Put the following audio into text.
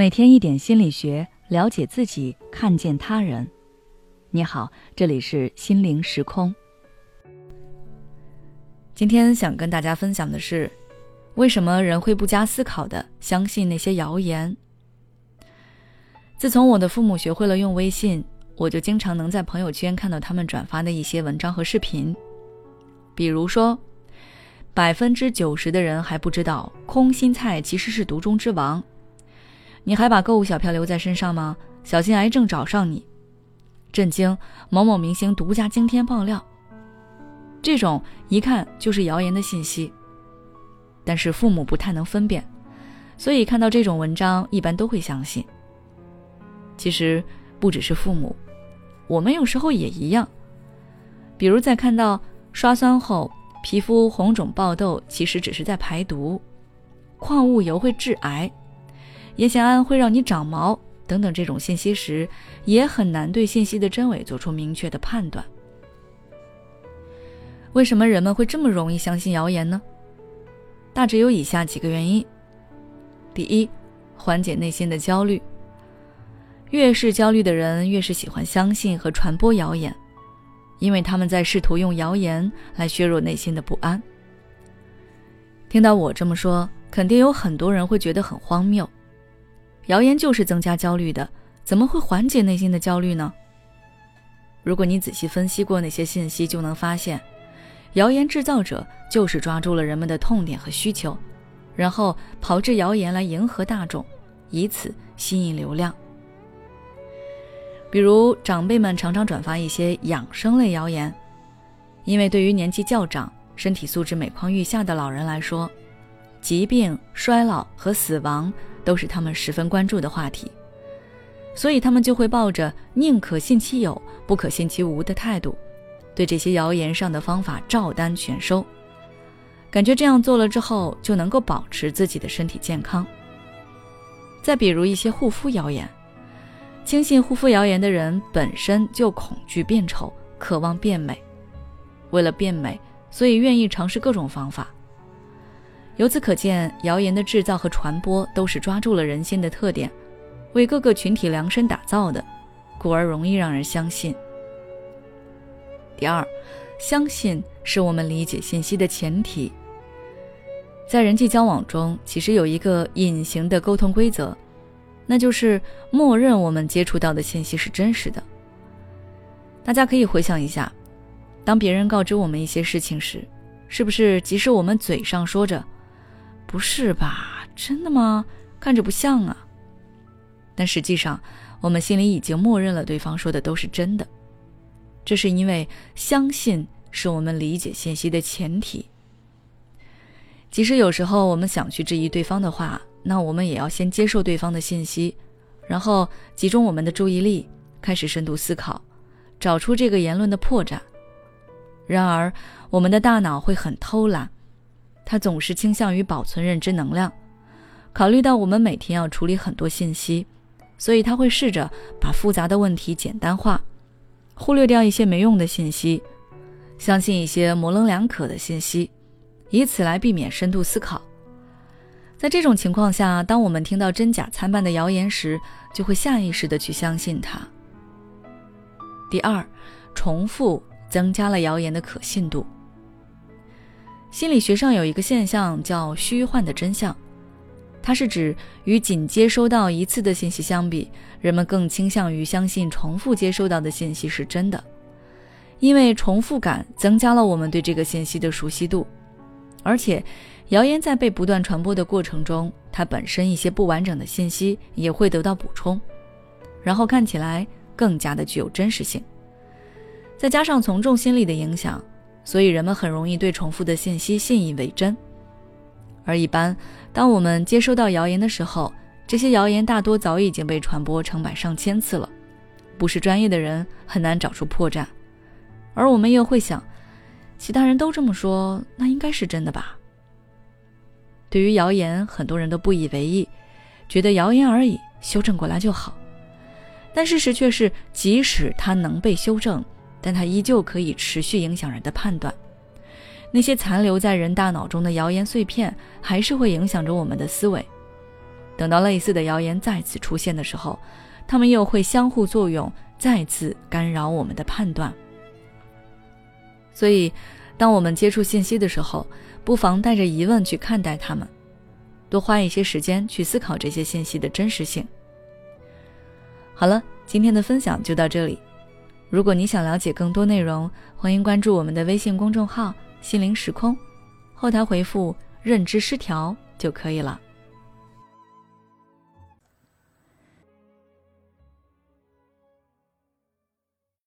每天一点心理学，了解自己，看见他人。你好，这里是心灵时空。今天想跟大家分享的是，为什么人会不加思考的相信那些谣言？自从我的父母学会了用微信，我就经常能在朋友圈看到他们转发的一些文章和视频，比如说，百分之九十的人还不知道空心菜其实是毒中之王。你还把购物小票留在身上吗？小心癌症找上你！震惊！某某明星独家惊天爆料。这种一看就是谣言的信息，但是父母不太能分辨，所以看到这种文章一般都会相信。其实不只是父母，我们有时候也一样。比如在看到刷酸后皮肤红肿爆痘，其实只是在排毒；矿物油会致癌。烟酰胺会让你长毛等等这种信息时，也很难对信息的真伪做出明确的判断。为什么人们会这么容易相信谣言呢？大致有以下几个原因：第一，缓解内心的焦虑。越是焦虑的人，越是喜欢相信和传播谣言，因为他们在试图用谣言来削弱内心的不安。听到我这么说，肯定有很多人会觉得很荒谬。谣言就是增加焦虑的，怎么会缓解内心的焦虑呢？如果你仔细分析过那些信息，就能发现，谣言制造者就是抓住了人们的痛点和需求，然后炮制谣言来迎合大众，以此吸引流量。比如长辈们常常转发一些养生类谣言，因为对于年纪较长、身体素质每况愈下的老人来说，疾病、衰老和死亡。都是他们十分关注的话题，所以他们就会抱着宁可信其有，不可信其无的态度，对这些谣言上的方法照单全收，感觉这样做了之后就能够保持自己的身体健康。再比如一些护肤谣言，轻信护肤谣言的人本身就恐惧变丑，渴望变美，为了变美，所以愿意尝试各种方法。由此可见，谣言的制造和传播都是抓住了人心的特点，为各个群体量身打造的，故而容易让人相信。第二，相信是我们理解信息的前提。在人际交往中，其实有一个隐形的沟通规则，那就是默认我们接触到的信息是真实的。大家可以回想一下，当别人告知我们一些事情时，是不是即使我们嘴上说着，不是吧？真的吗？看着不像啊。但实际上，我们心里已经默认了对方说的都是真的。这是因为相信是我们理解信息的前提。即使有时候我们想去质疑对方的话，那我们也要先接受对方的信息，然后集中我们的注意力，开始深度思考，找出这个言论的破绽。然而，我们的大脑会很偷懒。他总是倾向于保存认知能量，考虑到我们每天要处理很多信息，所以他会试着把复杂的问题简单化，忽略掉一些没用的信息，相信一些模棱两可的信息，以此来避免深度思考。在这种情况下，当我们听到真假参半的谣言时，就会下意识的去相信它。第二，重复增加了谣言的可信度。心理学上有一个现象叫虚幻的真相，它是指与仅接收到一次的信息相比，人们更倾向于相信重复接收到的信息是真的，因为重复感增加了我们对这个信息的熟悉度，而且谣言在被不断传播的过程中，它本身一些不完整的信息也会得到补充，然后看起来更加的具有真实性，再加上从众心理的影响。所以人们很容易对重复的信息信以为真，而一般当我们接收到谣言的时候，这些谣言大多早已经被传播成百上千次了，不是专业的人很难找出破绽，而我们又会想，其他人都这么说，那应该是真的吧？对于谣言，很多人都不以为意，觉得谣言而已，修正过来就好。但事实却是，即使它能被修正。但它依旧可以持续影响人的判断，那些残留在人大脑中的谣言碎片，还是会影响着我们的思维。等到类似的谣言再次出现的时候，他们又会相互作用，再次干扰我们的判断。所以，当我们接触信息的时候，不妨带着疑问去看待它们，多花一些时间去思考这些信息的真实性。好了，今天的分享就到这里。如果你想了解更多内容，欢迎关注我们的微信公众号“心灵时空”，后台回复“认知失调”就可以了。